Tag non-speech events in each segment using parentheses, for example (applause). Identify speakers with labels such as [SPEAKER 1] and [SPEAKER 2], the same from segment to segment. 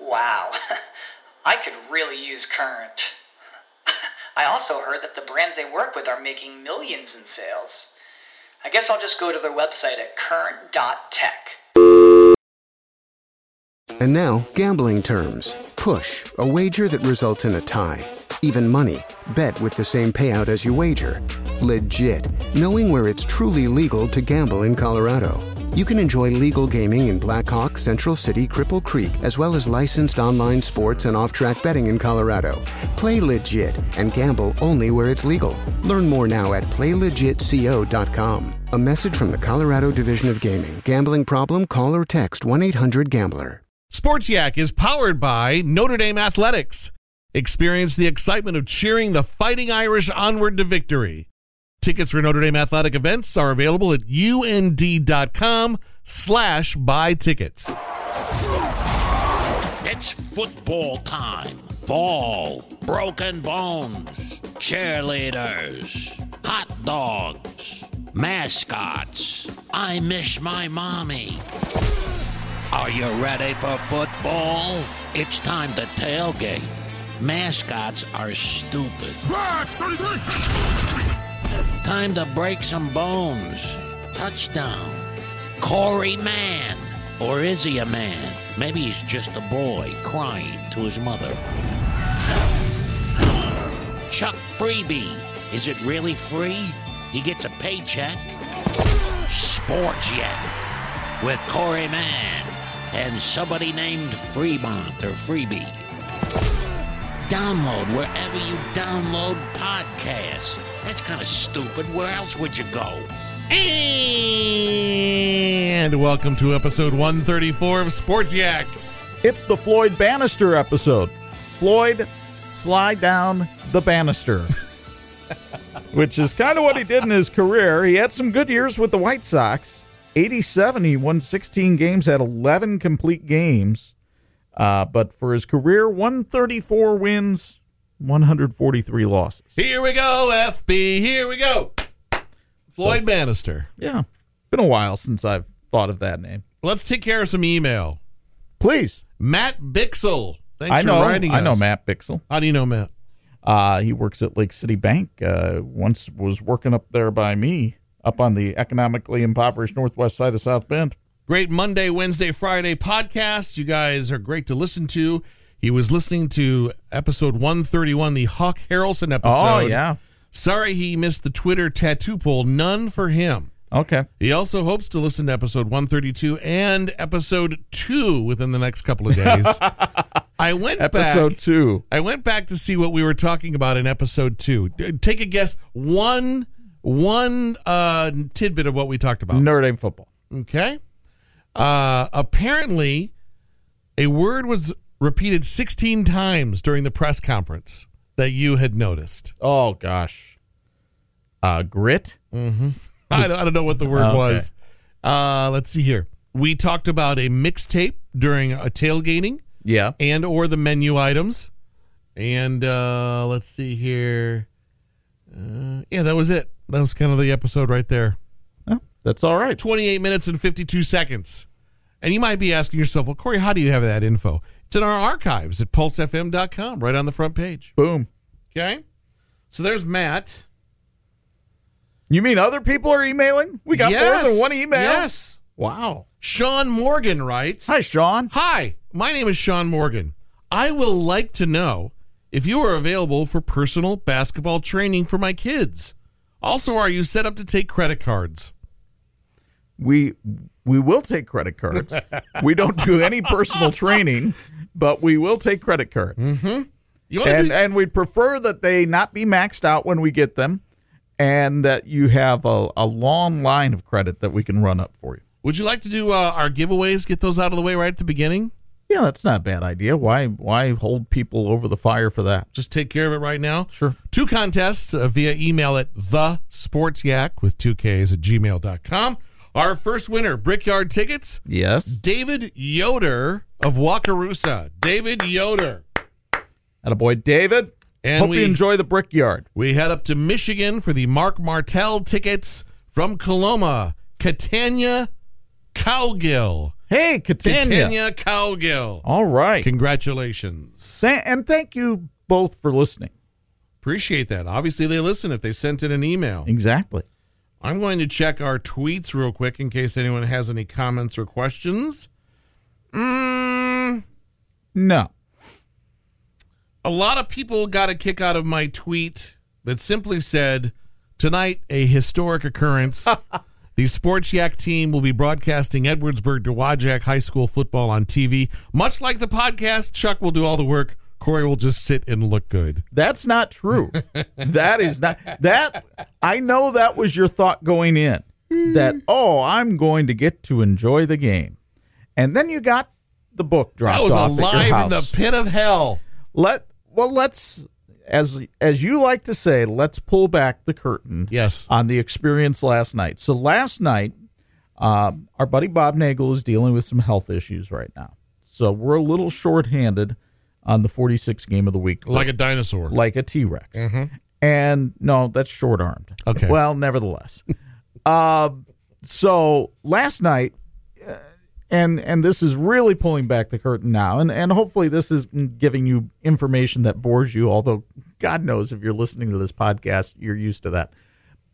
[SPEAKER 1] Wow, (laughs) I could really use Current. (laughs) I also heard that the brands they work with are making millions in sales. I guess I'll just go to their website at current.tech.
[SPEAKER 2] And now, gambling terms. Push, a wager that results in a tie. Even money, bet with the same payout as you wager. Legit, knowing where it's truly legal to gamble in Colorado. You can enjoy legal gaming in Black Hawk, Central City, Cripple Creek, as well as licensed online sports and off track betting in Colorado. Play legit and gamble only where it's legal. Learn more now at playlegitco.com. A message from the Colorado Division of Gaming. Gambling problem? Call or text 1 800 Gambler.
[SPEAKER 3] Sports Yak is powered by Notre Dame Athletics. Experience the excitement of cheering the Fighting Irish onward to victory. Tickets for Notre Dame athletic events are available at und.com slash buy tickets.
[SPEAKER 4] It's football time. Fall, broken bones, cheerleaders, hot dogs, mascots. I miss my mommy. Are you ready for football? It's time to tailgate. Mascots are stupid. Time to break some bones. Touchdown. Corey Mann. Or is he a man? Maybe he's just a boy crying to his mother. Chuck Freeby. Is it really free? He gets a paycheck. Sports Yak with Corey Mann and somebody named Fremont or Freeby. Download wherever you download podcasts. That's kind of stupid. Where else would you go?
[SPEAKER 3] And welcome to episode 134 of Sports Yak.
[SPEAKER 5] It's the Floyd Bannister episode. Floyd, slide down the banister. (laughs) Which is kind of what he did in his career. He had some good years with the White Sox. 87, he won 16 games, had 11 complete games. Uh, but for his career, 134 wins, 143 losses.
[SPEAKER 3] Here we go, FB. Here we go. Floyd Bannister.
[SPEAKER 5] Yeah. Been a while since I've thought of that name.
[SPEAKER 3] Let's take care of some email.
[SPEAKER 5] Please.
[SPEAKER 3] Matt Bixel. Thanks
[SPEAKER 5] I know.
[SPEAKER 3] for writing
[SPEAKER 5] I know
[SPEAKER 3] us.
[SPEAKER 5] Matt Bixel.
[SPEAKER 3] How do you know Matt?
[SPEAKER 5] Uh, he works at Lake City Bank. Uh, once was working up there by me, up on the economically impoverished northwest side of South Bend.
[SPEAKER 3] Great Monday, Wednesday, Friday podcast. You guys are great to listen to. He was listening to episode 131, the Hawk Harrelson episode.
[SPEAKER 5] Oh yeah.
[SPEAKER 3] Sorry he missed the Twitter tattoo poll. None for him.
[SPEAKER 5] Okay.
[SPEAKER 3] He also hopes to listen to episode 132 and episode 2 within the next couple of days. (laughs) I went
[SPEAKER 5] Episode
[SPEAKER 3] back,
[SPEAKER 5] two.
[SPEAKER 3] I went back to see what we were talking about in episode 2. Take a guess. One one uh, tidbit of what we talked about.
[SPEAKER 5] Notre Dame football.
[SPEAKER 3] Okay. Uh, apparently, a word was repeated 16 times during the press conference that you had noticed.
[SPEAKER 5] Oh gosh. Uh, grit. (laughs)
[SPEAKER 3] I don't, I don't know what the word
[SPEAKER 5] Okay.
[SPEAKER 3] was. Uh, let's see here. We talked about a mixtape during a tailgating
[SPEAKER 5] Yeah.
[SPEAKER 3] and or the menu items. And uh, let's see here. Uh, yeah, that was it. That was kind of the episode right there.
[SPEAKER 5] Oh, that's all right.
[SPEAKER 3] 28 minutes and 52 seconds. And you might be asking yourself, well, Corey, how do you have that info? It's in our archives at pulsefm.com, right on the front page.
[SPEAKER 5] Boom.
[SPEAKER 3] Okay. So there's Matt.
[SPEAKER 5] You mean other people are emailing? We got more than one email.
[SPEAKER 3] Yes.
[SPEAKER 5] Wow.
[SPEAKER 3] Sean Morgan writes
[SPEAKER 5] Hi, Sean.
[SPEAKER 3] Hi, my name is Sean Morgan. I will like to know if you are available for personal basketball training for my kids. Also, are you set up to take credit cards?
[SPEAKER 5] We we will take credit cards. (laughs) we don't do any personal training, but we will take credit cards.
[SPEAKER 3] Wanna
[SPEAKER 5] And and we'd prefer that they not be maxed out when we get them, and that you have a, a long line of credit that we can run up for you.
[SPEAKER 3] would you like to do uh, our giveaways? Get those out of the way right at the beginning.
[SPEAKER 5] Yeah, that's not a bad idea. Why why hold people over the fire for that?
[SPEAKER 3] Just take care of it right now.
[SPEAKER 5] Sure.
[SPEAKER 3] Two contests uh, via email at the sports yak with two Ks at gmail.com. Our first winner, Brickyard Tickets,
[SPEAKER 5] Yes.
[SPEAKER 3] David Yoder of Wakarusa. David Yoder.
[SPEAKER 5] And a boy David.
[SPEAKER 3] And
[SPEAKER 5] Hope
[SPEAKER 3] we-
[SPEAKER 5] you enjoy the Brickyard.
[SPEAKER 3] We head up to Michigan for the Marc Martel tickets from Coloma. Catania Cowgill.
[SPEAKER 5] Hey, Catania.
[SPEAKER 3] Catania Cowgill.
[SPEAKER 5] All right.
[SPEAKER 3] Congratulations.
[SPEAKER 5] Tha- and thank you both for listening.
[SPEAKER 3] Appreciate that. Obviously, they listen if they sent in an email.
[SPEAKER 5] Exactly.
[SPEAKER 3] I'm going to check our tweets real quick in case anyone has any comments or questions. Mm,
[SPEAKER 5] No.
[SPEAKER 3] a lot of people got a kick out of my tweet that simply said, Tonight, a historic occurrence. (laughs) the Sports Yak team will be broadcasting Edwardsburg to Dowagiac High School football on TV. Much like the podcast, Chuck will do all the work. Corey will just sit and look good.
[SPEAKER 5] That's not true. (laughs) that is not that I know that was your thought going in. That oh, I'm going to get to enjoy the game. And then you got the book dropped
[SPEAKER 3] That was
[SPEAKER 5] off
[SPEAKER 3] alive in the pit of hell.
[SPEAKER 5] Let well let's as as you like to say, let's pull back the curtain
[SPEAKER 3] Yes.
[SPEAKER 5] on the experience last night. So last night, uh, our buddy Bob Nagel is dealing with some health issues right now. So we're a little shorthanded on the 46 game of the week,
[SPEAKER 3] Like a dinosaur.
[SPEAKER 5] like a T Rex. And no, that's short armed.
[SPEAKER 3] Okay.
[SPEAKER 5] Well, nevertheless. uh, so last night, uh, and and this is really pulling back the curtain now, and and hopefully this is giving you information that bores you. Although God knows if you're listening to this podcast, you're used to that.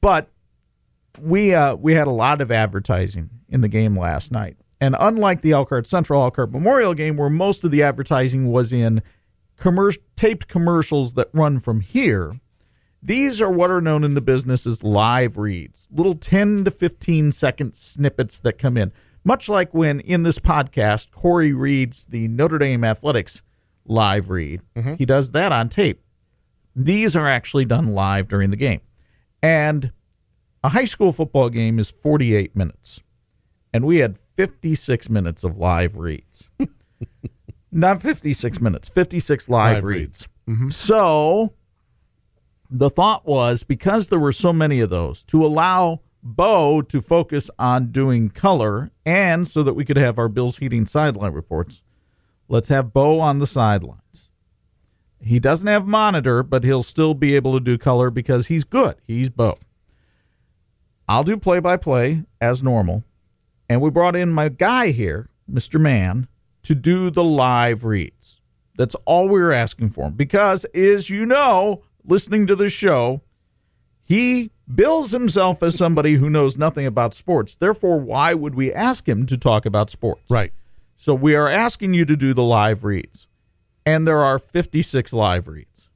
[SPEAKER 5] But we uh, we had a lot of advertising in the game last night, and unlike the Elkhart Central Elkhart Memorial game, where most of the advertising was in commer- taped commercials that run from here, these are what are known in the business as live reads, little 10 to 15 second snippets that come in. Much like when in this podcast, Corey reads the Notre Dame Athletics live read, mm-hmm. he does that on tape. These are actually done live during the game. And a high school football game is 48 minutes. And we had 56 minutes of live reads. (laughs) Not 56 minutes, 56 live,
[SPEAKER 3] Live
[SPEAKER 5] reads. So the thought was because there were so many of those to allow Bo to focus on doing color and so that we could have our Bills heating sideline reports, let's have Bo on the sidelines. He doesn't have monitor, but he'll still be able to do color because he's good. He's Bo. I'll do play by play as normal. And we brought in my guy here, Mr. Man, to do the live reads. That's all we were asking for him. Because, as you know, listening to the show, he bills himself as somebody who knows nothing about sports. Therefore, why would we ask him to talk about sports?
[SPEAKER 3] Right.
[SPEAKER 5] So we are asking you to do the live reads. And there are 56 live reads.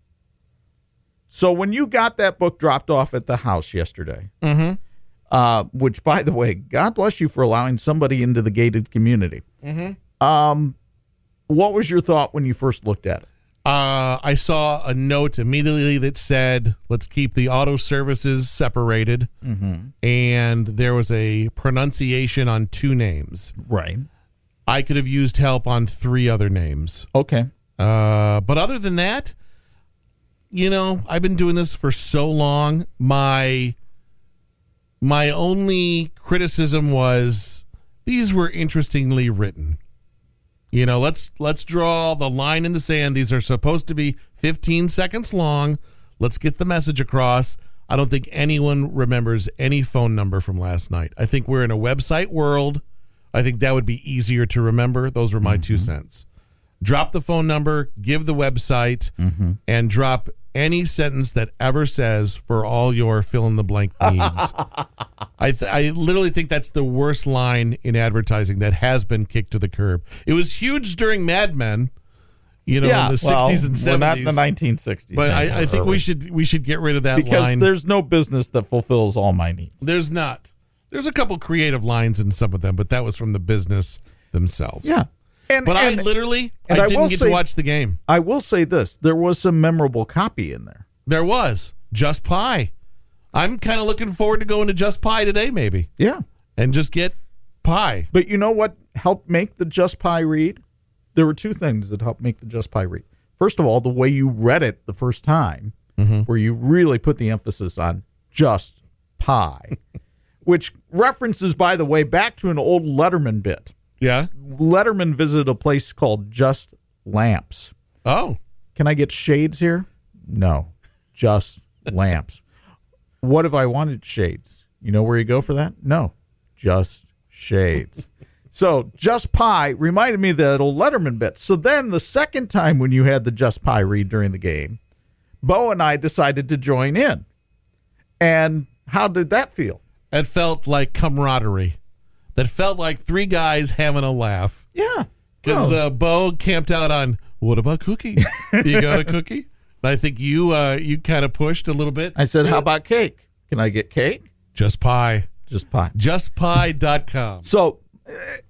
[SPEAKER 5] So when you got that book dropped off at the house yesterday, mm-hmm. Uh, which, by the way, God bless you for allowing somebody into the gated community. Um, what was your thought when you first looked at it?
[SPEAKER 3] Uh, I saw a note immediately that said, let's keep the auto services separated. And there was a pronunciation on two names.
[SPEAKER 5] Right.
[SPEAKER 3] I could have used help on three other names.
[SPEAKER 5] Okay.
[SPEAKER 3] Uh, but other than that, you know, I've been doing this for so long. My my only criticism was these were interestingly written. You know, let's let's draw the line in the sand. These are supposed to be 15 seconds long. Let's get the message across. I don't think anyone remembers any phone number from last night. I think we're in a website world. I think that would be easier to remember. Those were my two mm-hmm. cents. Drop the phone number, give the website, mm-hmm. and drop any sentence that ever says for all your fill in the blank (laughs) needs. I th- I literally think that's the worst line in advertising that has been kicked to the curb. It was huge during Mad Men, you know, in the
[SPEAKER 5] well,
[SPEAKER 3] sixties and
[SPEAKER 5] we're not
[SPEAKER 3] seventies.
[SPEAKER 5] in the 1960s.
[SPEAKER 3] but I, I think
[SPEAKER 5] are
[SPEAKER 3] we should we should get rid of that
[SPEAKER 5] because
[SPEAKER 3] line.
[SPEAKER 5] there's no business that fulfills all my needs.
[SPEAKER 3] There's not. There's a couple creative lines in some of them, but that was from the business themselves.
[SPEAKER 5] Yeah. And,
[SPEAKER 3] But
[SPEAKER 5] and
[SPEAKER 3] I literally
[SPEAKER 5] and
[SPEAKER 3] I
[SPEAKER 5] I
[SPEAKER 3] didn't get
[SPEAKER 5] say-
[SPEAKER 3] to watch the game.
[SPEAKER 5] I will say this: there was some memorable copy in there.
[SPEAKER 3] There was just pie. I'm kind of looking forward to going to Just Pie today, maybe,
[SPEAKER 5] Yeah.
[SPEAKER 3] and just get pie.
[SPEAKER 5] But you know what helped make the Just Pie read? there were two things that helped make the Just Pie read. First of all, the way you read it the first time, mm-hmm. where you really put the emphasis on just pie, (laughs) which references, by the way, back to an old Letterman bit.
[SPEAKER 3] Yeah.
[SPEAKER 5] Letterman visited a place called Just Lamps.
[SPEAKER 3] Oh.
[SPEAKER 5] Can I get shades here? No, just (laughs) lamps. What if I wanted shades? You know where you go for that? No, just shades. (laughs) So just pie reminded me of that old Letterman bit. So then the second time when you had the just pie read during the game, Bo and I decided to join in. And how did that feel?
[SPEAKER 3] It felt like camaraderie. That felt like three guys having a laugh.
[SPEAKER 5] Yeah.
[SPEAKER 3] Because
[SPEAKER 5] Oh.
[SPEAKER 3] uh, Bo camped out on what about cookie? you got a (laughs) cookie? And I think you uh, you kind of pushed a little bit.
[SPEAKER 5] I said, how about cake? Can I get cake?
[SPEAKER 3] Just pie.
[SPEAKER 5] Just pie.
[SPEAKER 3] Justpie.com. (laughs)
[SPEAKER 5] So,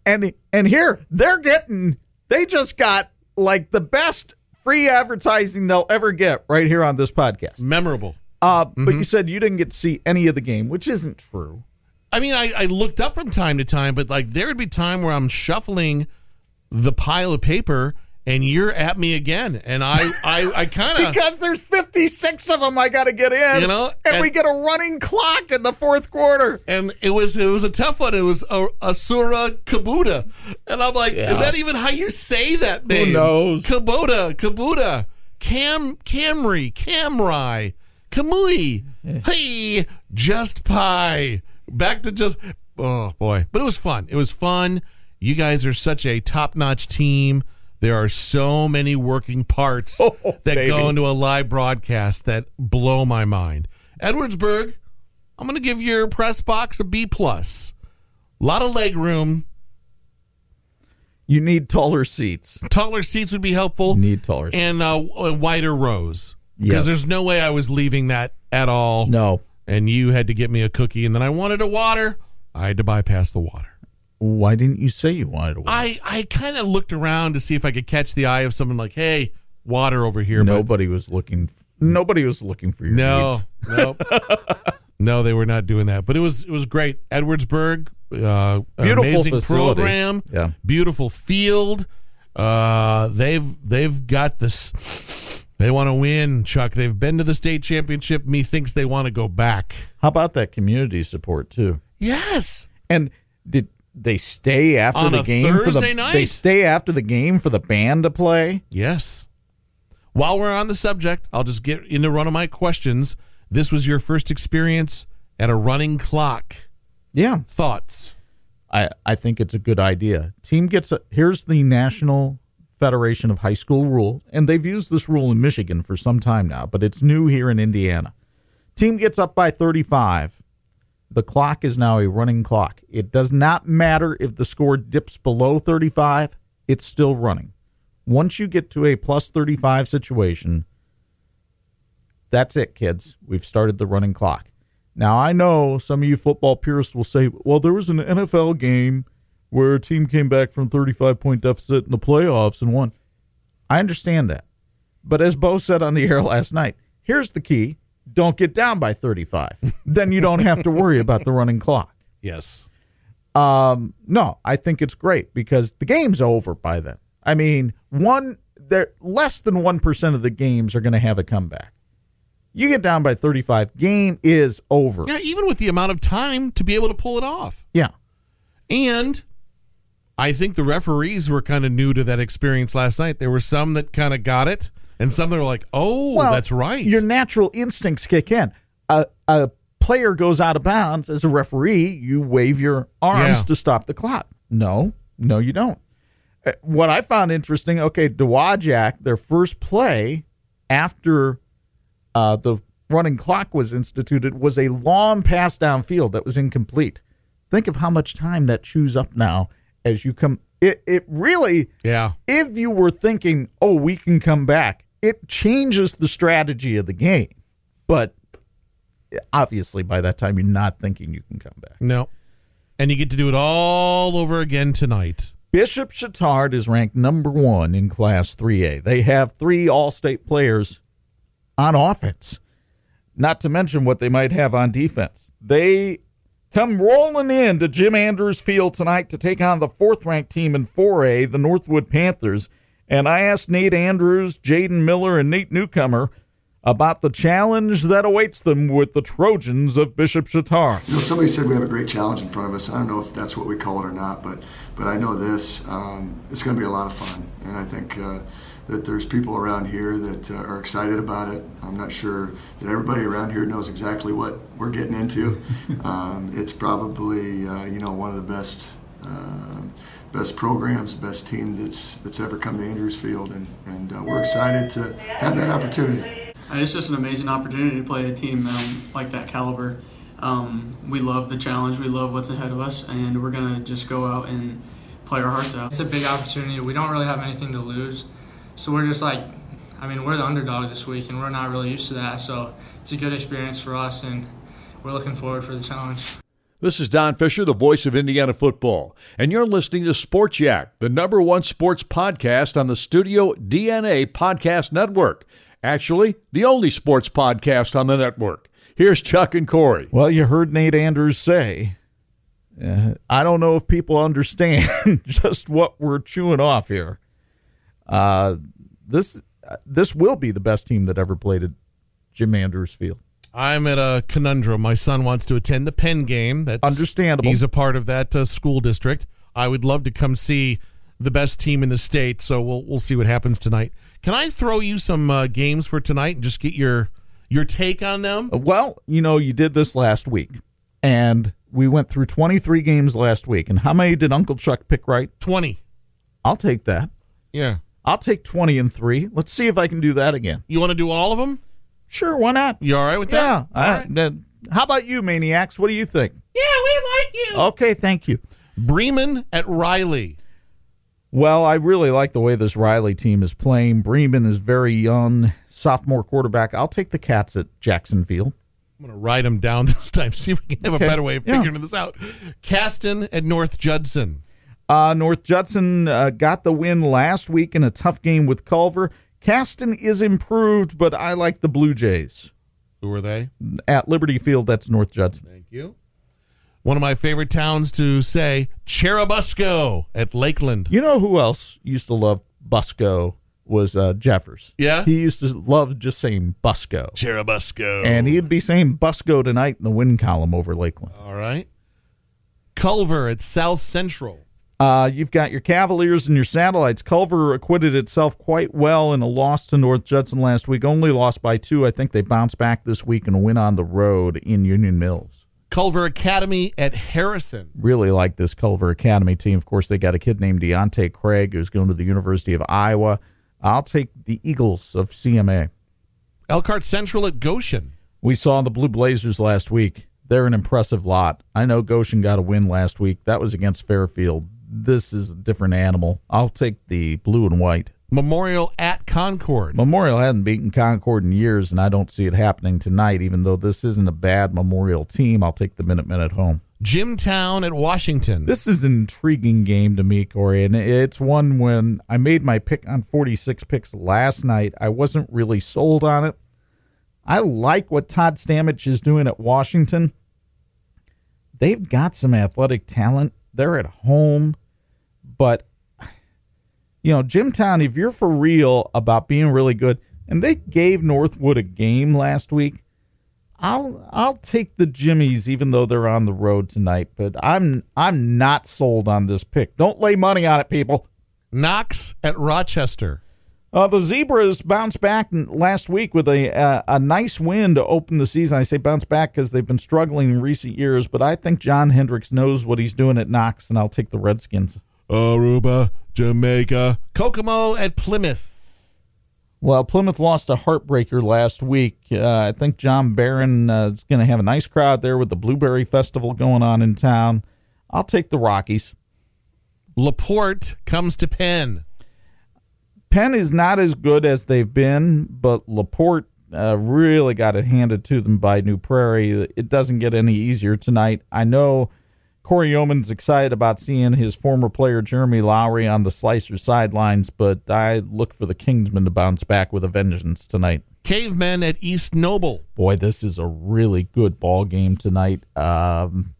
[SPEAKER 5] and and here they're getting, they just got like the best free advertising they'll ever get right here on this podcast.
[SPEAKER 3] Memorable.
[SPEAKER 5] Uh, But you said you didn't get to see any of the game, which isn't true.
[SPEAKER 3] I mean, I, I looked up from time to time, but like there would be time where I'm shuffling the pile of paper and you're at me again. And I, I, I (laughs) kind of.
[SPEAKER 5] Because there's 56 of them I got to get in.
[SPEAKER 3] You know,
[SPEAKER 5] and,
[SPEAKER 3] and-
[SPEAKER 5] we get a running clock in the fourth quarter.
[SPEAKER 3] and it was it was a tough one. It was a, Asura Kabuta, and I'm like,
[SPEAKER 5] Yeah.
[SPEAKER 3] is that even how you say that name?
[SPEAKER 5] Who knows?
[SPEAKER 3] Kabuta, Kabuta, Cam, Camry, Camry, Kamui. Hey, just pie. Back to just. Oh boy, but it was fun. It was fun. You guys are such a top notch team. There are so many working parts (laughs)
[SPEAKER 5] Oh,
[SPEAKER 3] that
[SPEAKER 5] baby.
[SPEAKER 3] go into a live broadcast that blow my mind. Edwardsburg, I'm going to give your press box a B plus. A lot of leg room.
[SPEAKER 5] You need taller seats.
[SPEAKER 3] Taller seats would be helpful.
[SPEAKER 5] You need taller seats.
[SPEAKER 3] and uh, uh, wider rows. Because
[SPEAKER 5] Yes.
[SPEAKER 3] there's no way I was leaving that at all.
[SPEAKER 5] No.
[SPEAKER 3] And you had to get me a cookie, and then I wanted a water. I had to bypass the water.
[SPEAKER 5] Why didn't you say you wanted to?
[SPEAKER 3] I, I kind of looked around to see if I could catch the eye of someone like, hey, water over here. but
[SPEAKER 5] Nobody was looking. Nobody was looking for your
[SPEAKER 3] No,
[SPEAKER 5] needs. (laughs)
[SPEAKER 3] no, no, they were not doing that. But it was it was great. Edwardsburg, uh,
[SPEAKER 5] Beautiful
[SPEAKER 3] amazing
[SPEAKER 5] facility.
[SPEAKER 3] program,
[SPEAKER 5] Yeah.
[SPEAKER 3] beautiful field. Uh, they've they've got this. They want to win, Chuck. They've been to the state championship. Methinks they want to go back.
[SPEAKER 5] How about that community support too?
[SPEAKER 3] Yes,
[SPEAKER 5] And did they stay after
[SPEAKER 3] On
[SPEAKER 5] the game for the?
[SPEAKER 3] Thursday night?
[SPEAKER 5] They stay after the game for the band to play.
[SPEAKER 3] yes. While we're on the subject, I'll just get into one of my questions. This was your first experience at a running clock.
[SPEAKER 5] Yeah,
[SPEAKER 3] Thoughts?
[SPEAKER 5] I, I think it's a good idea. Team gets a here's the National Federation of High School rule, and they've used this rule in Michigan for some time now, but it's new here in Indiana. Team gets up by 35. The clock is now a running clock. It does not matter if the score dips below 35, it's still running. Once you get to a plus 35 situation, that's it, kids. We've started the running clock. Now, I know some of you football purists will say, well, there was an NFL game where a team came back from 35 point deficit in the playoffs and won. I understand that. But as Bo said on the air (laughs) last night, here's the key don't get down by 35. (laughs) then you don't have to worry about the running clock.
[SPEAKER 3] Yes.
[SPEAKER 5] Um, no, I think it's great because the game's over by then. I mean, one there less than 1% of the games are going to have a comeback. You get down by 35, game is over.
[SPEAKER 3] Yeah, even with the amount of time to be able to pull it off.
[SPEAKER 5] Yeah.
[SPEAKER 3] And I think the referees were kind of new to that experience last night. There were some that kind of got it, and some that were like, "Oh,
[SPEAKER 5] Well,
[SPEAKER 3] that's right."
[SPEAKER 5] Your natural instincts kick in. A, a player goes out of bounds as a referee, you wave your arms
[SPEAKER 3] Yeah.
[SPEAKER 5] to stop the clock. No, no, you don't. Uh, What I found interesting, okay, Dowagiac, their first play after uh, the running clock was instituted was a long pass downfield that was incomplete. Think of how much time that chews up now as you come. It, it really
[SPEAKER 3] yeah,
[SPEAKER 5] if you were thinking, oh, we can come back, it changes the strategy of the game. But obviously, by that time, you're not thinking you can come back.
[SPEAKER 3] no, and you get to do it all over again tonight.
[SPEAKER 5] Bishop Chatard is ranked number one in Class 3A. They have three All State players on offense, not to mention what they might have on defense. They come rolling in to Jim Andrews Field tonight to take on the fourth ranked team in 4A, the Northwood Panthers. And I asked Nate Andrews, Jaden Miller, and Nate Newcomer about the challenge that awaits them with the Trojans of Bishop Chatard.
[SPEAKER 6] You know, somebody said we have a great challenge in front of us. I don't know if that's what we call it or not, but but I know this: um, it's going to be a lot of fun, and I think. Uh, that there's people around here that uh, are excited about it. I'm not sure that everybody around here knows exactly what we're getting into. (laughs) Um, it's probably uh, you know one of the best uh, best programs, best team that's that's ever come to Andrews Field, and and uh, we're excited to have that opportunity.
[SPEAKER 7] It's just an amazing opportunity to play a team um, like that caliber. Um, we love the challenge, we love what's ahead of us, and we're gonna just go out and play our hearts out.
[SPEAKER 8] It's a big opportunity. We don't really have anything to lose. So we're just like, I mean, we're the underdog this week, and we're not really used to that. So it's a good experience for us, and we're looking forward for the challenge.
[SPEAKER 9] This is Don Fisher, the voice of Indiana football, and you're listening to Sports Yak, the number one sports podcast on the Studio DNA Podcast Network. Actually, the only sports podcast on the network. Here's Chuck and Corey.
[SPEAKER 5] Well, you heard Nate Andrews say, uh, I don't know if people understand (laughs) just what we're chewing off here. Uh, this this will be the best team that ever played at Jim Andrews Field.
[SPEAKER 3] I'm at a conundrum. My son wants to attend the Penn game. That's
[SPEAKER 5] Understandable.
[SPEAKER 3] He's a part of that uh, school district. I would love to come see the best team in the state. So we'll we'll see what happens tonight. Can I throw you some uh, games for tonight and just get your your take on them?
[SPEAKER 5] Well, you know, you did this last week, and we went through 23 games last week. And how many did Uncle Chuck pick right?
[SPEAKER 3] Twenty.
[SPEAKER 5] I'll take that.
[SPEAKER 3] Yeah.
[SPEAKER 5] I'll take 20 and 3. Let's see if I can do that again.
[SPEAKER 3] You want to do all of them?
[SPEAKER 5] Sure, why not?
[SPEAKER 3] You all right with
[SPEAKER 5] Yeah.
[SPEAKER 3] that? All
[SPEAKER 5] I-
[SPEAKER 3] right.
[SPEAKER 5] uh, how about you, Maniacs? What do you think?
[SPEAKER 3] Yeah, we like you.
[SPEAKER 5] Okay, thank you.
[SPEAKER 3] Bremen at Riley.
[SPEAKER 5] Well, I really like the way this Riley team is playing. Bremen is very young, sophomore quarterback. I'll take the Cats at Jacksonville.
[SPEAKER 3] I'm going to write them down (laughs) this time. See if we can have
[SPEAKER 5] Okay.
[SPEAKER 3] a better way of
[SPEAKER 5] Yeah.
[SPEAKER 3] figuring this out. Caston at North Judson.
[SPEAKER 5] Uh, North Judson uh, got the win last week in a tough game with Culver. Caston is improved, but I like the Blue Jays.
[SPEAKER 3] Who are they?
[SPEAKER 5] At Liberty Field, that's North Judson.
[SPEAKER 3] Thank you. One of my favorite towns to say, Churubusco at Lakeland.
[SPEAKER 5] You know who else used to love Busco was uh, Jeffers.
[SPEAKER 3] Yeah?
[SPEAKER 5] He used to love just saying Busco.
[SPEAKER 3] Churubusco.
[SPEAKER 5] And he'd be saying Busco tonight in the win column over Lakeland.
[SPEAKER 3] All right. Culver at South Central.
[SPEAKER 5] Uh, you've got your Cavaliers and your Satellites. Culver acquitted itself quite well in a loss to North Judson last week. Only lost by two. I think they bounced back this week and win on the road in Union Mills.
[SPEAKER 3] Culver Academy at Harrison.
[SPEAKER 5] Really like this Culver Academy team. Of course, they got a kid named Deontay Craig who's going to the University of Iowa. I'll take the Eagles of CMA.
[SPEAKER 3] Elkhart Central at Goshen.
[SPEAKER 5] We saw the Blue Blazers last week. They're an impressive lot. I know Goshen got a win last week. That was against Fairfield. This is a different animal. I'll take the blue and white.
[SPEAKER 3] Memorial at Concord.
[SPEAKER 5] Memorial hadn't beaten Concord in years, and I don't see it happening tonight, even though this isn't a bad Memorial team. I'll take the Minutemen at home.
[SPEAKER 3] Jimtown at Washington.
[SPEAKER 5] This is an intriguing game to me, Corey, and it's one when I made my pick on 46 picks last night. I wasn't really sold on it. I like what Todd Stamich is doing at Washington. They've got some athletic talent. They're at home, but you know, Jimtown, if you're for real about being really good, and they gave Northwood a game last week, I'll I'll take the Jimmies even though they're on the road tonight, but I'm I'm not sold on this pick. Don't lay money on it, people.
[SPEAKER 3] Knox at Rochester.
[SPEAKER 5] Uh, the Zebras bounced back last week with a uh, a nice win to open the season. I say bounce back because they've been struggling in recent years, but I think John Hendricks knows what he's doing at Knox, and I'll take the Redskins.
[SPEAKER 3] Aruba, Jamaica. Kokomo at Plymouth.
[SPEAKER 5] Well, Plymouth lost a heartbreaker last week. Uh, I think John Barron uh, is going to have a nice crowd there with the Blueberry Festival going on in town. I'll take the Rockies.
[SPEAKER 3] Laporte comes to Penn.
[SPEAKER 5] Penn is not as good as they've been, but Laporte uh, really got it handed to them by New Prairie. It doesn't get any easier tonight. I know Corey Yeoman's excited about seeing his former player Jeremy Lowry on the Slicer sidelines, but I look for the Kingsmen to bounce back with a vengeance tonight.
[SPEAKER 3] Cavemen at East Noble.
[SPEAKER 5] Boy, this is a really good ball game tonight. Um,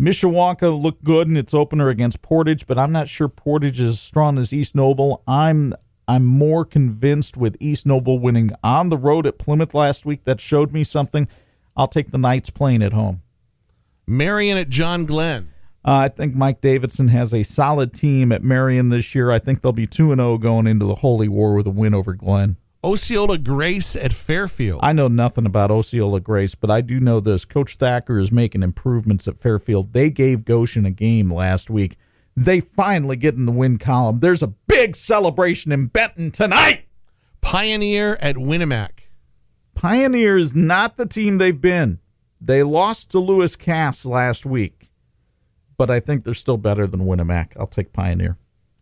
[SPEAKER 5] Mishawaka looked good in its opener against Portage, but I'm not sure Portage is as strong as East Noble. I'm I'm more convinced with East Noble winning on the road at Plymouth last week. That showed me something. I'll take the Knights playing at home.
[SPEAKER 3] Marion at John Glenn.
[SPEAKER 5] Uh, I think Mike Davidson has a solid team at Marion this year. I think they'll be 2 0 going into the Holy War with a win over Glenn.
[SPEAKER 3] Osceola Grace at Fairfield.
[SPEAKER 5] I know nothing about Osceola Grace, but I do know this. Coach Thacker is making improvements at Fairfield. They gave Goshen a game last week. They finally get in the win column. There's a big celebration in Benton tonight.
[SPEAKER 3] Pioneer at Winamac.
[SPEAKER 5] Pioneer is not the team they've been. They lost to Lewis Cass last week, but I think they're still better than Winamac. I'll take Pioneer.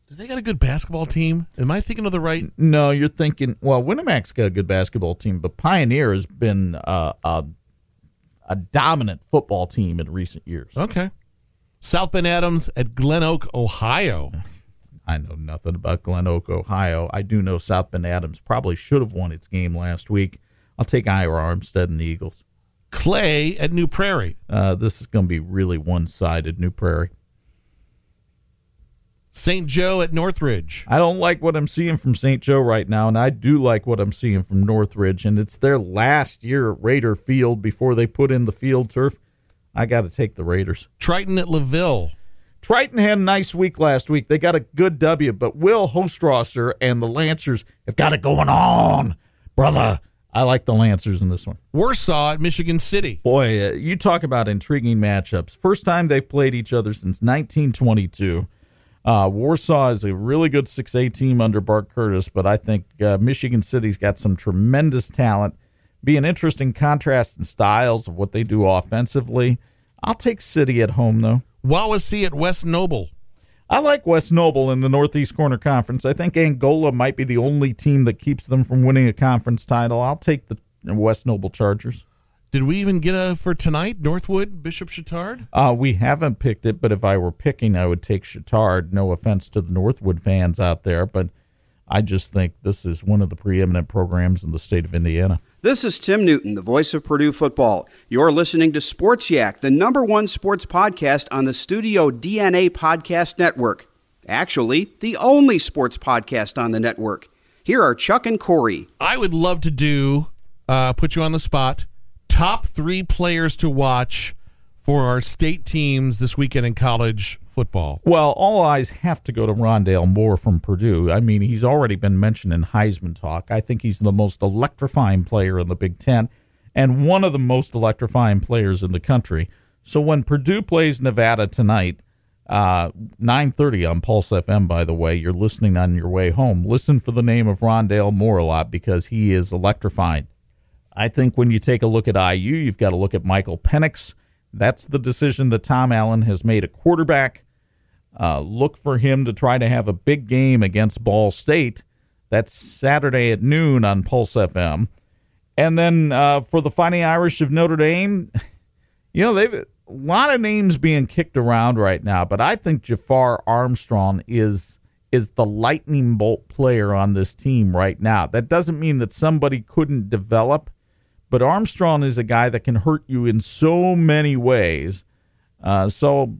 [SPEAKER 3] Do they got a good basketball team? Am I thinking of the right?
[SPEAKER 5] No, you're thinking. Well, Winamac's got a good basketball team, but Pioneer has been uh, a a dominant football team in recent years.
[SPEAKER 3] Okay. South Bend Adams at Glen Oak, Ohio. (laughs)
[SPEAKER 5] I know nothing about Glen Oak, Ohio. I do know South Bend Adams probably should have won its game last week. I'll take Ira Armstead and the Eagles.
[SPEAKER 3] Clay at New Prairie.
[SPEAKER 5] Uh, this is going to be really one sided, New Prairie.
[SPEAKER 3] St. Joe at Northridge.
[SPEAKER 5] I don't like what I'm seeing from St. Joe right now, and I do like what I'm seeing from Northridge. And it's their last year at Raider Field before they put in the field turf. I got to take the Raiders.
[SPEAKER 3] Triton at LaVille.
[SPEAKER 5] Triton had a nice week last week. They got a good W, but Will Hostrosser and the Lancers have got it going on, brother. I like the Lancers in this one.
[SPEAKER 3] Warsaw at Michigan City.
[SPEAKER 5] Boy, uh, you talk about intriguing matchups. First time they've played each other since 1922. Uh, Warsaw is a really good 6A team under Bart Curtis, but I think uh, Michigan City's got some tremendous talent. Be an interesting contrast in styles of what they do offensively. I'll take City at home, though.
[SPEAKER 3] Wawasee at West Noble.
[SPEAKER 5] I like West Noble in the Northeast Corner Conference. I think Angola might be the only team that keeps them from winning a conference title. I'll take the West Noble Chargers.
[SPEAKER 3] Did we even get a for tonight? Northwood, Bishop Chatard?
[SPEAKER 5] Uh, we haven't picked it, but if I were picking, I would take Chatard. No offense to the Northwood fans out there, but I just think this is one of the preeminent programs in the state of Indiana.
[SPEAKER 10] This is Tim Newton, the voice of Purdue football. You're listening to Sports Yak, the number one sports podcast on the Studio DNA Podcast Network. Actually, the only sports podcast on the network. Here are Chuck and Corey.
[SPEAKER 3] I would love to do, uh, put you on the spot, top three players to watch for our state teams this weekend in college football.
[SPEAKER 5] Well, all eyes have to go to Rondale Moore from Purdue. I mean, he's already been mentioned in Heisman talk. I think he's the most electrifying player in the Big Ten and one of the most electrifying players in the country. So when Purdue plays Nevada tonight, uh, 9.30 on Pulse FM, by the way, you're listening on your way home. Listen for the name of Rondale Moore a lot because he is electrifying. I think when you take a look at IU, you've got to look at Michael Penix. That's the decision that Tom Allen has made a quarterback. Uh, look for him to try to have a big game against Ball State. That's Saturday at noon on Pulse FM. And then uh, for the Fighting Irish of Notre Dame, (laughs) you know, they've a lot of names being kicked around right now, but I think Jafar Armstrong is is the lightning bolt player on this team right now. That doesn't mean that somebody couldn't develop, but Armstrong is a guy that can hurt you in so many ways. Uh, so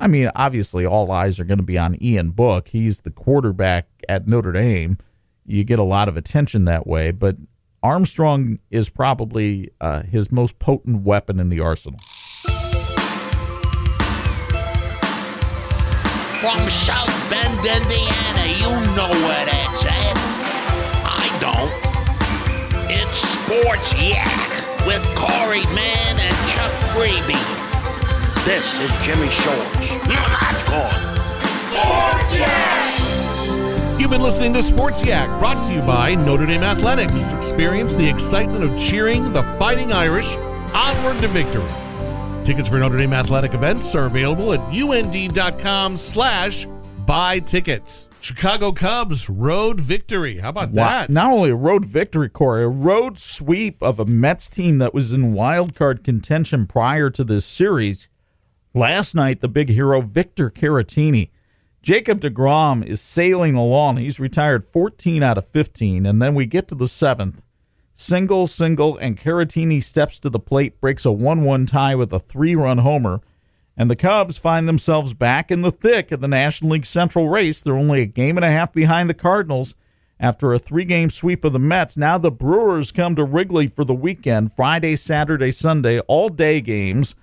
[SPEAKER 5] I mean, obviously, all eyes are going to be on Ian Book. He's the quarterback at Notre Dame. You get a lot of attention that way, but Armstrong is probably uh, his most potent weapon in the arsenal.
[SPEAKER 4] From South Bend, Indiana, you know where that's at. I don't. It's Sports Yak with Corey Mann and Chuck Freeby. This is Jimmy Shores. Not gone.
[SPEAKER 11] Sports Yak!
[SPEAKER 3] You've been listening to Sports Yak, brought to you by Notre Dame Athletics. Experience the excitement of cheering the Fighting Irish onward to victory. Tickets for Notre Dame athletic events are available at und.com slash buy tickets. Chicago Cubs road victory. How about
[SPEAKER 5] Wow.
[SPEAKER 3] that?
[SPEAKER 5] Not only a road victory, Corey, a road sweep of a Mets team that was in wild card contention prior to this series. Last night, the big hero, Victor Caratini. Jacob DeGrom is sailing along. He's retired 14 out of 15. And then we get to the seventh. Single, single, and Caratini steps to the plate, breaks a 1 1 tie with a three run homer. And the Cubs find themselves back in the thick of the National League Central race. They're only a game and a half behind the Cardinals. After a three game sweep of the Mets, now the Brewers come to Wrigley for the weekend Friday, Saturday, Sunday, all day games.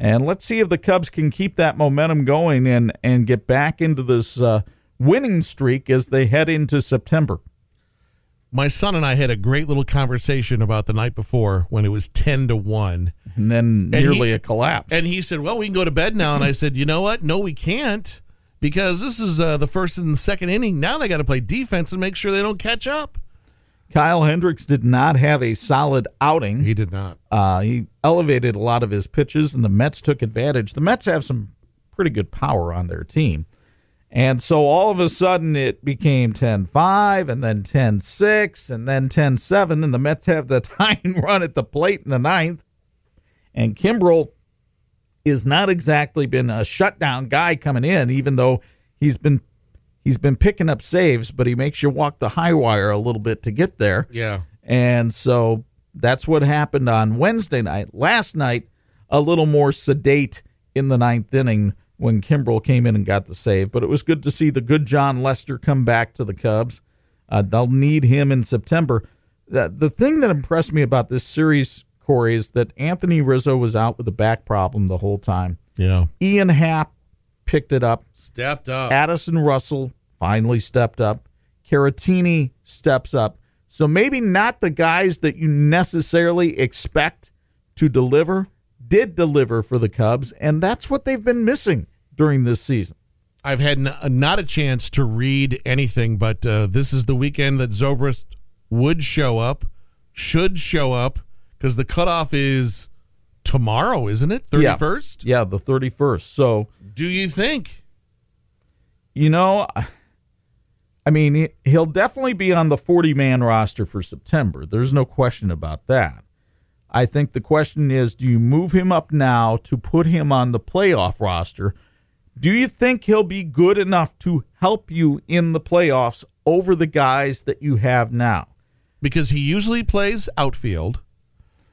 [SPEAKER 5] And let's see if the Cubs can keep that momentum going and, and get back into this uh, winning streak as they head into September.
[SPEAKER 3] My son and I had a great little conversation about the night before when it was 10 to 1.
[SPEAKER 5] And then nearly he, a collapse.
[SPEAKER 3] And he said, Well, we can go to bed now. And I said, You know what? No, we can't because this is uh, the first and second inning. Now they got to play defense and make sure they don't catch up.
[SPEAKER 5] Kyle Hendricks did not have a solid outing.
[SPEAKER 3] He did not.
[SPEAKER 5] Uh, he elevated a lot of his pitches, and the Mets took advantage. The Mets have some pretty good power on their team. And so all of a sudden it became 10 5 and then 10 6 and then 10 7. And the Mets have the (laughs) tying run at the plate in the ninth. And Kimbrel is not exactly been a shutdown guy coming in, even though he's been he's been picking up saves, but he makes you walk the high wire a little bit to get there.
[SPEAKER 3] Yeah.
[SPEAKER 5] And so that's what happened on Wednesday night. Last night, a little more sedate in the ninth inning when Kimbrel came in and got the save. But it was good to see the good Jon Lester come back to the Cubs. Uh, they'll need him in September. The, the thing that impressed me about this series Corey, is that Anthony Rizzo was out with a back problem the whole time.
[SPEAKER 3] Yeah.
[SPEAKER 5] Ian Happ picked it up.
[SPEAKER 3] Stepped up.
[SPEAKER 5] Addison Russell finally stepped up. Caratini steps up. So maybe not the guys that you necessarily expect to deliver did deliver for the Cubs, and that's what they've been missing during this season.
[SPEAKER 3] I've had n- not a chance to read anything, but uh, this is the weekend that Zobrist would show up, should show up, because the cutoff is tomorrow, isn't it? 31st?
[SPEAKER 5] Yeah. yeah, the 31st. So,
[SPEAKER 3] do you think?
[SPEAKER 5] You know, I mean, he'll definitely be on the 40 man roster for September. There's no question about that. I think the question is do you move him up now to put him on the playoff roster? Do you think he'll be good enough to help you in the playoffs over the guys that you have now?
[SPEAKER 3] Because he usually plays outfield.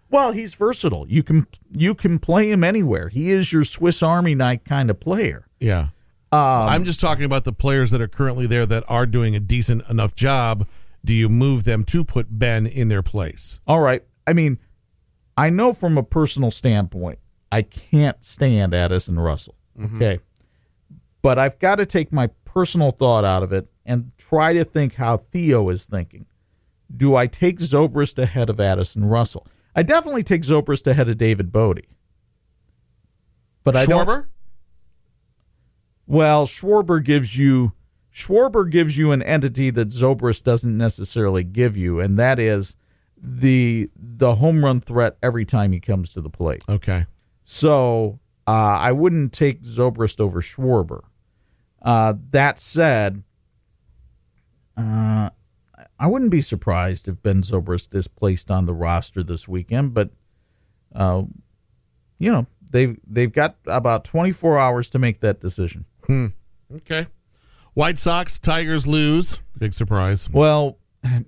[SPEAKER 5] Well, he's versatile. You can you can play him anywhere. He is your Swiss Army knife kind of player.
[SPEAKER 3] Yeah. Um, I'm just talking about the players that are currently there that are doing a decent enough job. Do you move them to put Ben in their place?
[SPEAKER 5] All right. I mean, I know from a personal standpoint, I can't stand Addison Russell. Mm-hmm. Okay. But I've got to take my personal thought out of it and try to think how Theo is thinking. Do I take Zobrist ahead of Addison Russell? I definitely take Zobrist ahead of David Bote.
[SPEAKER 3] But I Schwarber? don't.
[SPEAKER 5] Well, Schwarber gives you Schwarber gives you an entity that Zobrist doesn't necessarily give you, and that is the the home run threat every time he comes to the plate.
[SPEAKER 3] Okay.
[SPEAKER 5] So uh, I wouldn't take Zobrist over Schwarber. Uh, that said, uh, I wouldn't be surprised if Ben Zobrist is placed on the roster this weekend, but uh, you know they've they've got about 24 hours to make that decision.
[SPEAKER 3] Hmm. Okay. White Sox Tigers lose. Big surprise.
[SPEAKER 5] Well,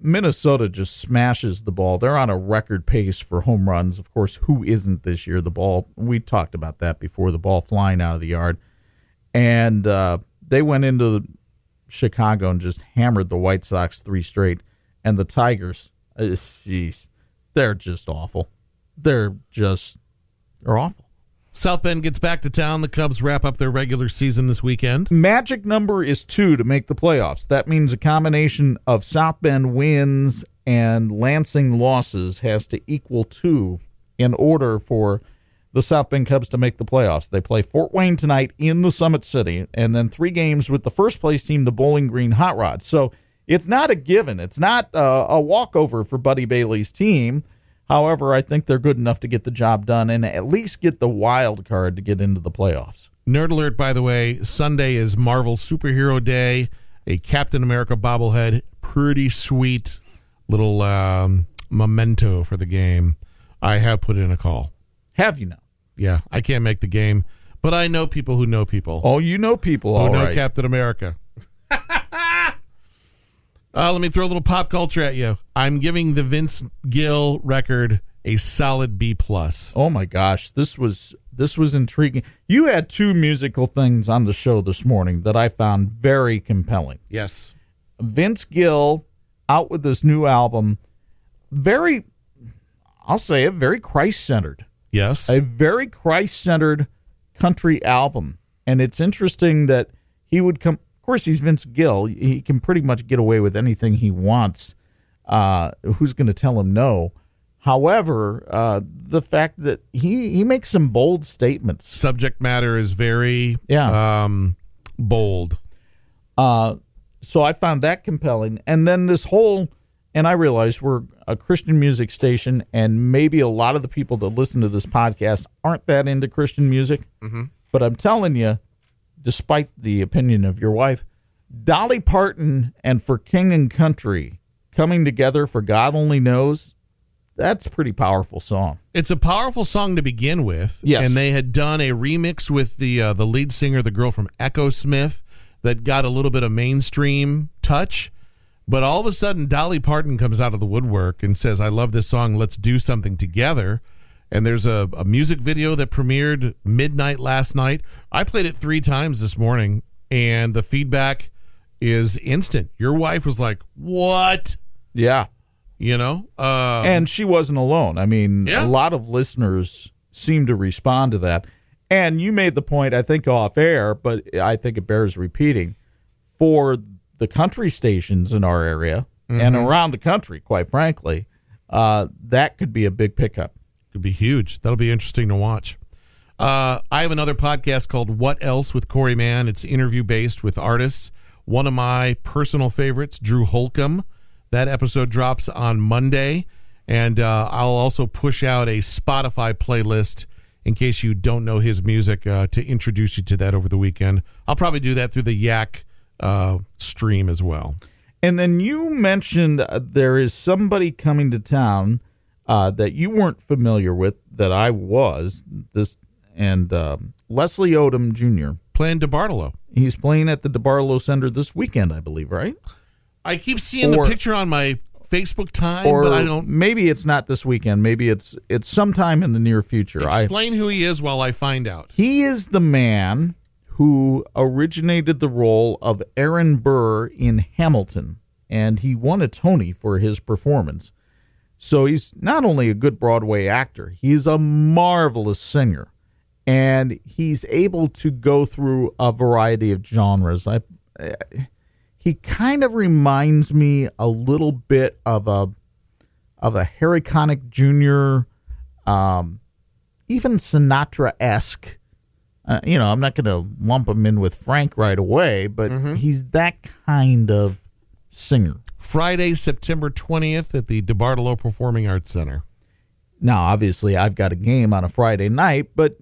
[SPEAKER 5] Minnesota just smashes the ball. They're on a record pace for home runs. Of course, who isn't this year? The ball. We talked about that before. The ball flying out of the yard, and uh, they went into Chicago and just hammered the White Sox three straight. And the Tigers, uh, jeez, they're just awful. They're just they're awful.
[SPEAKER 3] South Bend gets back to town. The Cubs wrap up their regular season this weekend.
[SPEAKER 5] Magic number is two to make the playoffs. That means a combination of South Bend wins and Lansing losses has to equal two in order for the South Bend Cubs to make the playoffs. They play Fort Wayne tonight in the Summit City, and then three games with the first place team, the Bowling Green Hot Rods. So it's not a given. It's not uh, a walkover for Buddy Bailey's team. However, I think they're good enough to get the job done and at least get the wild card to get into the playoffs.
[SPEAKER 3] Nerd alert, by the way, Sunday is Marvel Superhero Day, a Captain America bobblehead. Pretty sweet little um, memento for the game. I have put in a call.
[SPEAKER 5] Have you now?
[SPEAKER 3] Yeah, I can't make the game, but I know people who know people.
[SPEAKER 5] Oh, you know people,
[SPEAKER 3] who know
[SPEAKER 5] right.
[SPEAKER 3] Captain America. (laughs) uh, let me throw a little pop culture at you. I'm giving the Vince Gill record a solid B plus.
[SPEAKER 5] Oh my gosh, this was this was intriguing. You had two musical things on the show this morning that I found very compelling.
[SPEAKER 3] Yes,
[SPEAKER 5] Vince Gill out with this new album. Very, I'll say it, very Christ centered.
[SPEAKER 3] Yes.
[SPEAKER 5] A very Christ centered country album. And it's interesting that he would come. Of course, he's Vince Gill. He can pretty much get away with anything he wants. Uh, who's going to tell him no? However, uh, the fact that he he makes some bold statements.
[SPEAKER 3] Subject matter is very
[SPEAKER 5] yeah
[SPEAKER 3] um, bold.
[SPEAKER 5] Uh, so I found that compelling, and then this whole and I realize we're a Christian music station, and maybe a lot of the people that listen to this podcast aren't that into Christian music.
[SPEAKER 3] Mm-hmm.
[SPEAKER 5] But I'm telling you, despite the opinion of your wife, Dolly Parton and For King and Country coming together for God Only Knows, that's a pretty powerful song.
[SPEAKER 3] It's a powerful song to begin with.
[SPEAKER 5] Yes.
[SPEAKER 3] And they had done a remix with the uh, the lead singer, the girl from Echosmith, that got a little bit of mainstream touch. But all of a sudden, Dolly Parton comes out of the woodwork and says, I love this song. Let's do something together. And there's a, a music video that premiered midnight last night. I played it three times this morning, and the feedback is instant. Your wife was like, What?
[SPEAKER 5] Yeah.
[SPEAKER 3] You know? Uh,
[SPEAKER 5] and she wasn't alone. I mean,
[SPEAKER 3] Yeah.
[SPEAKER 5] a lot of listeners seem to respond to that. And you made the point, I think, off air, but I think it bears repeating. For the country stations in our area and
[SPEAKER 3] Mhm.
[SPEAKER 5] around the country, quite frankly, uh, that could be a big pickup.
[SPEAKER 3] Be huge. That'll be interesting to watch. Uh, I have another podcast called What Else with Corey Mann. It's interview based with artists. One of my personal favorites, Drew Holcomb. That episode drops on Monday. And uh, I'll also push out a Spotify playlist in case you don't know his music uh, to introduce you to that over the weekend. I'll probably do that through the Yak uh, stream as well.
[SPEAKER 5] And then you mentioned uh, there is somebody coming to town uh, that you weren't familiar with that I was. This and um, Leslie Odom Jr.
[SPEAKER 3] playing DeBartolo.
[SPEAKER 5] He's playing at the DeBartolo Center this weekend, I believe. Right?
[SPEAKER 3] I keep seeing
[SPEAKER 5] Or-
[SPEAKER 3] the picture on my Facebook time,
[SPEAKER 5] or
[SPEAKER 3] but I don't
[SPEAKER 5] maybe it's not this weekend. Maybe it's it's sometime in the near future. I
[SPEAKER 3] explain who he is while I find out.
[SPEAKER 5] he is the man who originated the role of Aaron Burr in Hamilton, and he won a Tony for his performance. So he's not only a good Broadway actor, he's a marvelous singer, and he's able to go through a variety of genres. I, he kind of reminds me a little bit of a of a Harry Connick Jr. Um, even Sinatra esque. Uh, you know, I'm not going to lump him in with Frank right away, but he's that kind of singer.
[SPEAKER 3] Friday, September 20th at the DeBartolo Performing Arts Center.
[SPEAKER 5] Now, obviously, I've got a game on a Friday night, but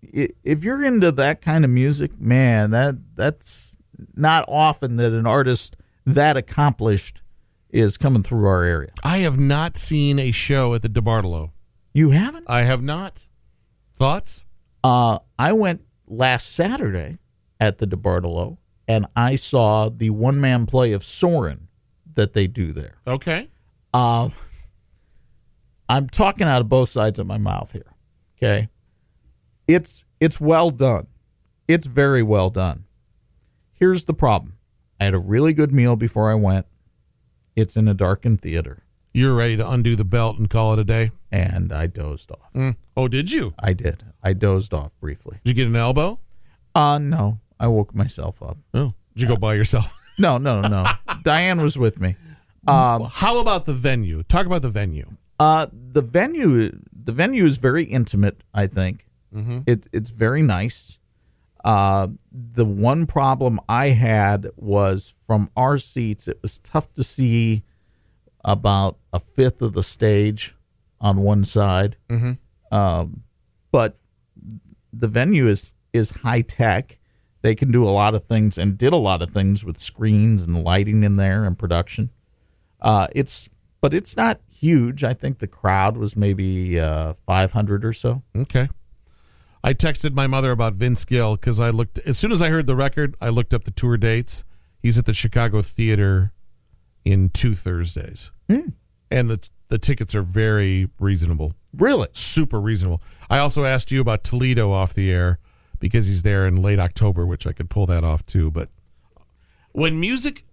[SPEAKER 5] if you're into that kind of music, man, that that's not often that an artist that accomplished is coming through our area.
[SPEAKER 3] I have not seen a show at the DeBartolo.
[SPEAKER 5] You haven't?
[SPEAKER 3] I have not. Thoughts?
[SPEAKER 5] Uh, I went last Saturday at the DeBartolo, and I saw the one man play of Soren that they do there.
[SPEAKER 3] Okay.
[SPEAKER 5] Uh, I'm talking out of both sides of my mouth here. Okay, it's it's well done. It's very well done. Here's the problem: I had a really good meal before I went. It's in a darkened theater,
[SPEAKER 3] You're ready to undo the belt and call it a day?
[SPEAKER 5] and I dozed off.
[SPEAKER 3] Mm. Oh, did you?
[SPEAKER 5] I did. I dozed off briefly.
[SPEAKER 3] Did you get an elbow?
[SPEAKER 5] Uh no, I woke myself up.
[SPEAKER 3] Oh, did you go by yourself? (laughs)
[SPEAKER 5] No, no, no. (laughs) Diane was with me. Um,
[SPEAKER 3] How about the venue? Talk about the venue.
[SPEAKER 5] Uh, the venue, the venue is very intimate. I think
[SPEAKER 3] Mhm.
[SPEAKER 5] it, it's very nice. Uh, the one problem I had was from our seats. It was tough to see about a fifth of the stage on one side.
[SPEAKER 3] Mhm.
[SPEAKER 5] Um, but the venue is is high tech. They can do a lot of things and did a lot of things with screens and lighting in there and production. Uh, it's but it's not huge. I think the crowd was maybe uh, 500 or so.
[SPEAKER 3] Okay. I texted my mother about Vince Gill because I looked as soon as I heard the record, I looked up the tour dates. He's at the Chicago Theater in two Thursdays,
[SPEAKER 5] Hmm.
[SPEAKER 3] and the the tickets are very reasonable.
[SPEAKER 5] Really,
[SPEAKER 3] super reasonable. I also asked you about Toledo off the air because he's there in late October, which I could pull that off too. But when music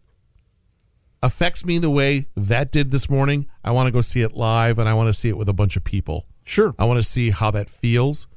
[SPEAKER 3] affects me the way that did this morning, I want to go see it live and I want to see it with a bunch of people.
[SPEAKER 5] Sure.
[SPEAKER 3] I want to see how that feels.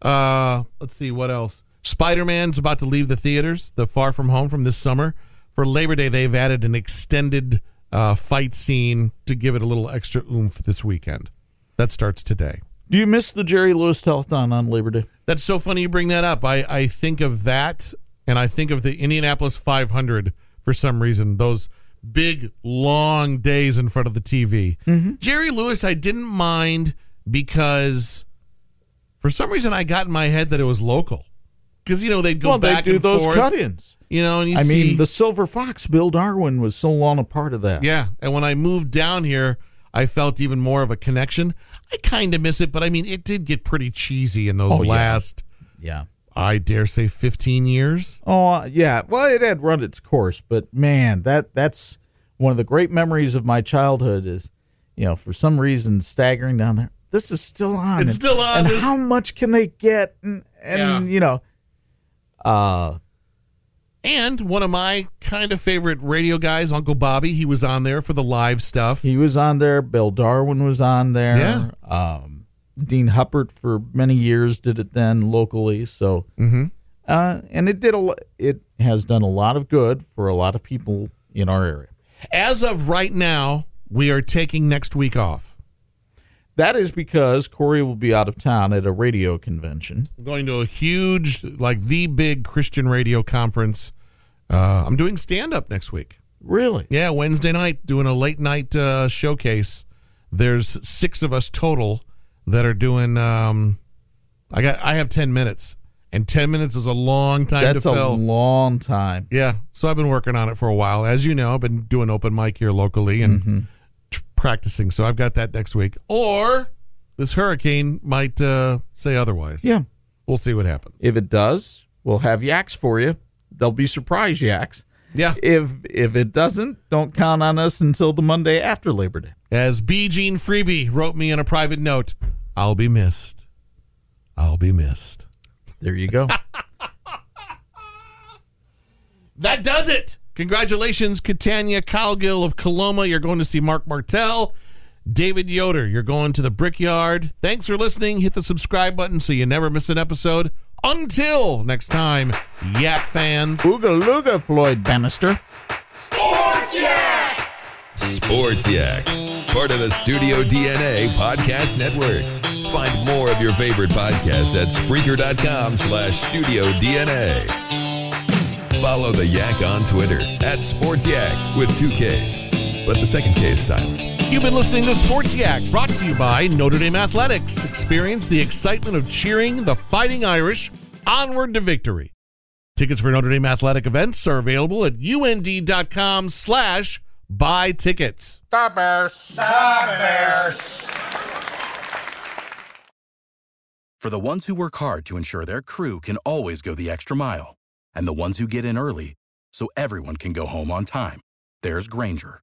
[SPEAKER 3] Uh, let's see what else. Spider Man's about to leave the theaters, the Far From Home from this summer. For Labor Day, they've added an extended uh, fight scene to give it a little extra oomph this weekend. That starts today.
[SPEAKER 5] Do you miss the Jerry Lewis telethon on Labor Day?
[SPEAKER 3] That's so funny you bring that up. I, I think of that and I think of the Indianapolis 500 for some reason. Those big, long days in front of the TV.
[SPEAKER 5] Mm-hmm.
[SPEAKER 3] Jerry Lewis, I didn't mind because for some reason I got in my head that it was local. Because, you know, they'd go
[SPEAKER 5] well,
[SPEAKER 3] back
[SPEAKER 5] they do those
[SPEAKER 3] forth,
[SPEAKER 5] cut-ins.
[SPEAKER 3] You know, and you
[SPEAKER 5] I
[SPEAKER 3] see,
[SPEAKER 5] mean, the Silver Fox, Bill Darwin was so long a part of that.
[SPEAKER 3] Yeah, and when I moved down here, I felt even more of a connection. I kind of miss it, but I mean, it did get pretty cheesy in those
[SPEAKER 5] Oh,
[SPEAKER 3] last,
[SPEAKER 5] Yeah.
[SPEAKER 3] I dare say, 15 years.
[SPEAKER 5] Oh uh, yeah, well it had run its course, but man, that that's one of the great memories of my childhood. Is you know for some reason staggering down there. This is still on.
[SPEAKER 3] It's
[SPEAKER 5] and-
[SPEAKER 3] still on.
[SPEAKER 5] And
[SPEAKER 3] There's-
[SPEAKER 5] how much can they get? And, and
[SPEAKER 3] Yeah.
[SPEAKER 5] you know, uh,
[SPEAKER 3] And one of my kind of favorite radio guys, Uncle Bobby, he was on there for the live stuff.
[SPEAKER 5] he was on there. Bill Darwin was on there.
[SPEAKER 3] Yeah.
[SPEAKER 5] Um, Dean Huppert for many years did it then locally. So,
[SPEAKER 3] Mm-hmm.
[SPEAKER 5] uh, and it did a. It has done a lot of good for a lot of people in our area.
[SPEAKER 3] As of right now, we are taking next week off.
[SPEAKER 5] That is because Corey will be out of town at a radio convention.
[SPEAKER 3] I'm going to a huge, like the big Christian radio conference. Uh, I'm doing stand up next week.
[SPEAKER 5] Really?
[SPEAKER 3] Yeah, Wednesday night, doing a late night uh, showcase. There's six of us total that are doing. Um, I got. I have ten minutes, and ten minutes is a long time
[SPEAKER 5] That's a long time.
[SPEAKER 3] Yeah, so I've been working on it for a while. As you know, I've been doing open mic here locally and
[SPEAKER 5] Mm-hmm.
[SPEAKER 3] tr- practicing. So I've got that next week. Or this hurricane might uh, say otherwise.
[SPEAKER 5] Yeah.
[SPEAKER 3] We'll see what happens.
[SPEAKER 5] If it does, we'll have yaks for you. They'll be surprise yaks.
[SPEAKER 3] Yeah.
[SPEAKER 5] If if it doesn't, don't count on us until the Monday after Labor Day.
[SPEAKER 3] As B. Gene Freeby wrote me in a private note, I'll be missed. I'll be missed.
[SPEAKER 5] There you go. (laughs)
[SPEAKER 3] That does it. Congratulations, Catania Cowgill of Coloma. You're going to see Marc Martel. David Yoder, you're going to the Brickyard. Thanks for listening. Hit the subscribe button so you never miss an episode. Until next time, Yak fans.
[SPEAKER 5] Ooga looga, Floyd Bannister.
[SPEAKER 12] Sports Yak, Sports Yak, part of the Studio DNA podcast network. Find more of your favorite podcasts at Spreaker.com slash Studio DNA. Follow the Yak on Twitter at Sports Yak with two Ks, but the second K is silent.
[SPEAKER 3] You've been listening to Sports Yak, brought to you by Notre Dame Athletics. Experience the excitement of cheering the Fighting Irish onward to victory. Tickets for Notre Dame athletic events are available at und.com slash buy tickets.
[SPEAKER 11] The Bears. The Bears.
[SPEAKER 13] For the ones who work hard to ensure their crew can always go the extra mile, and the ones who get in early so everyone can go home on time, there's Grainger,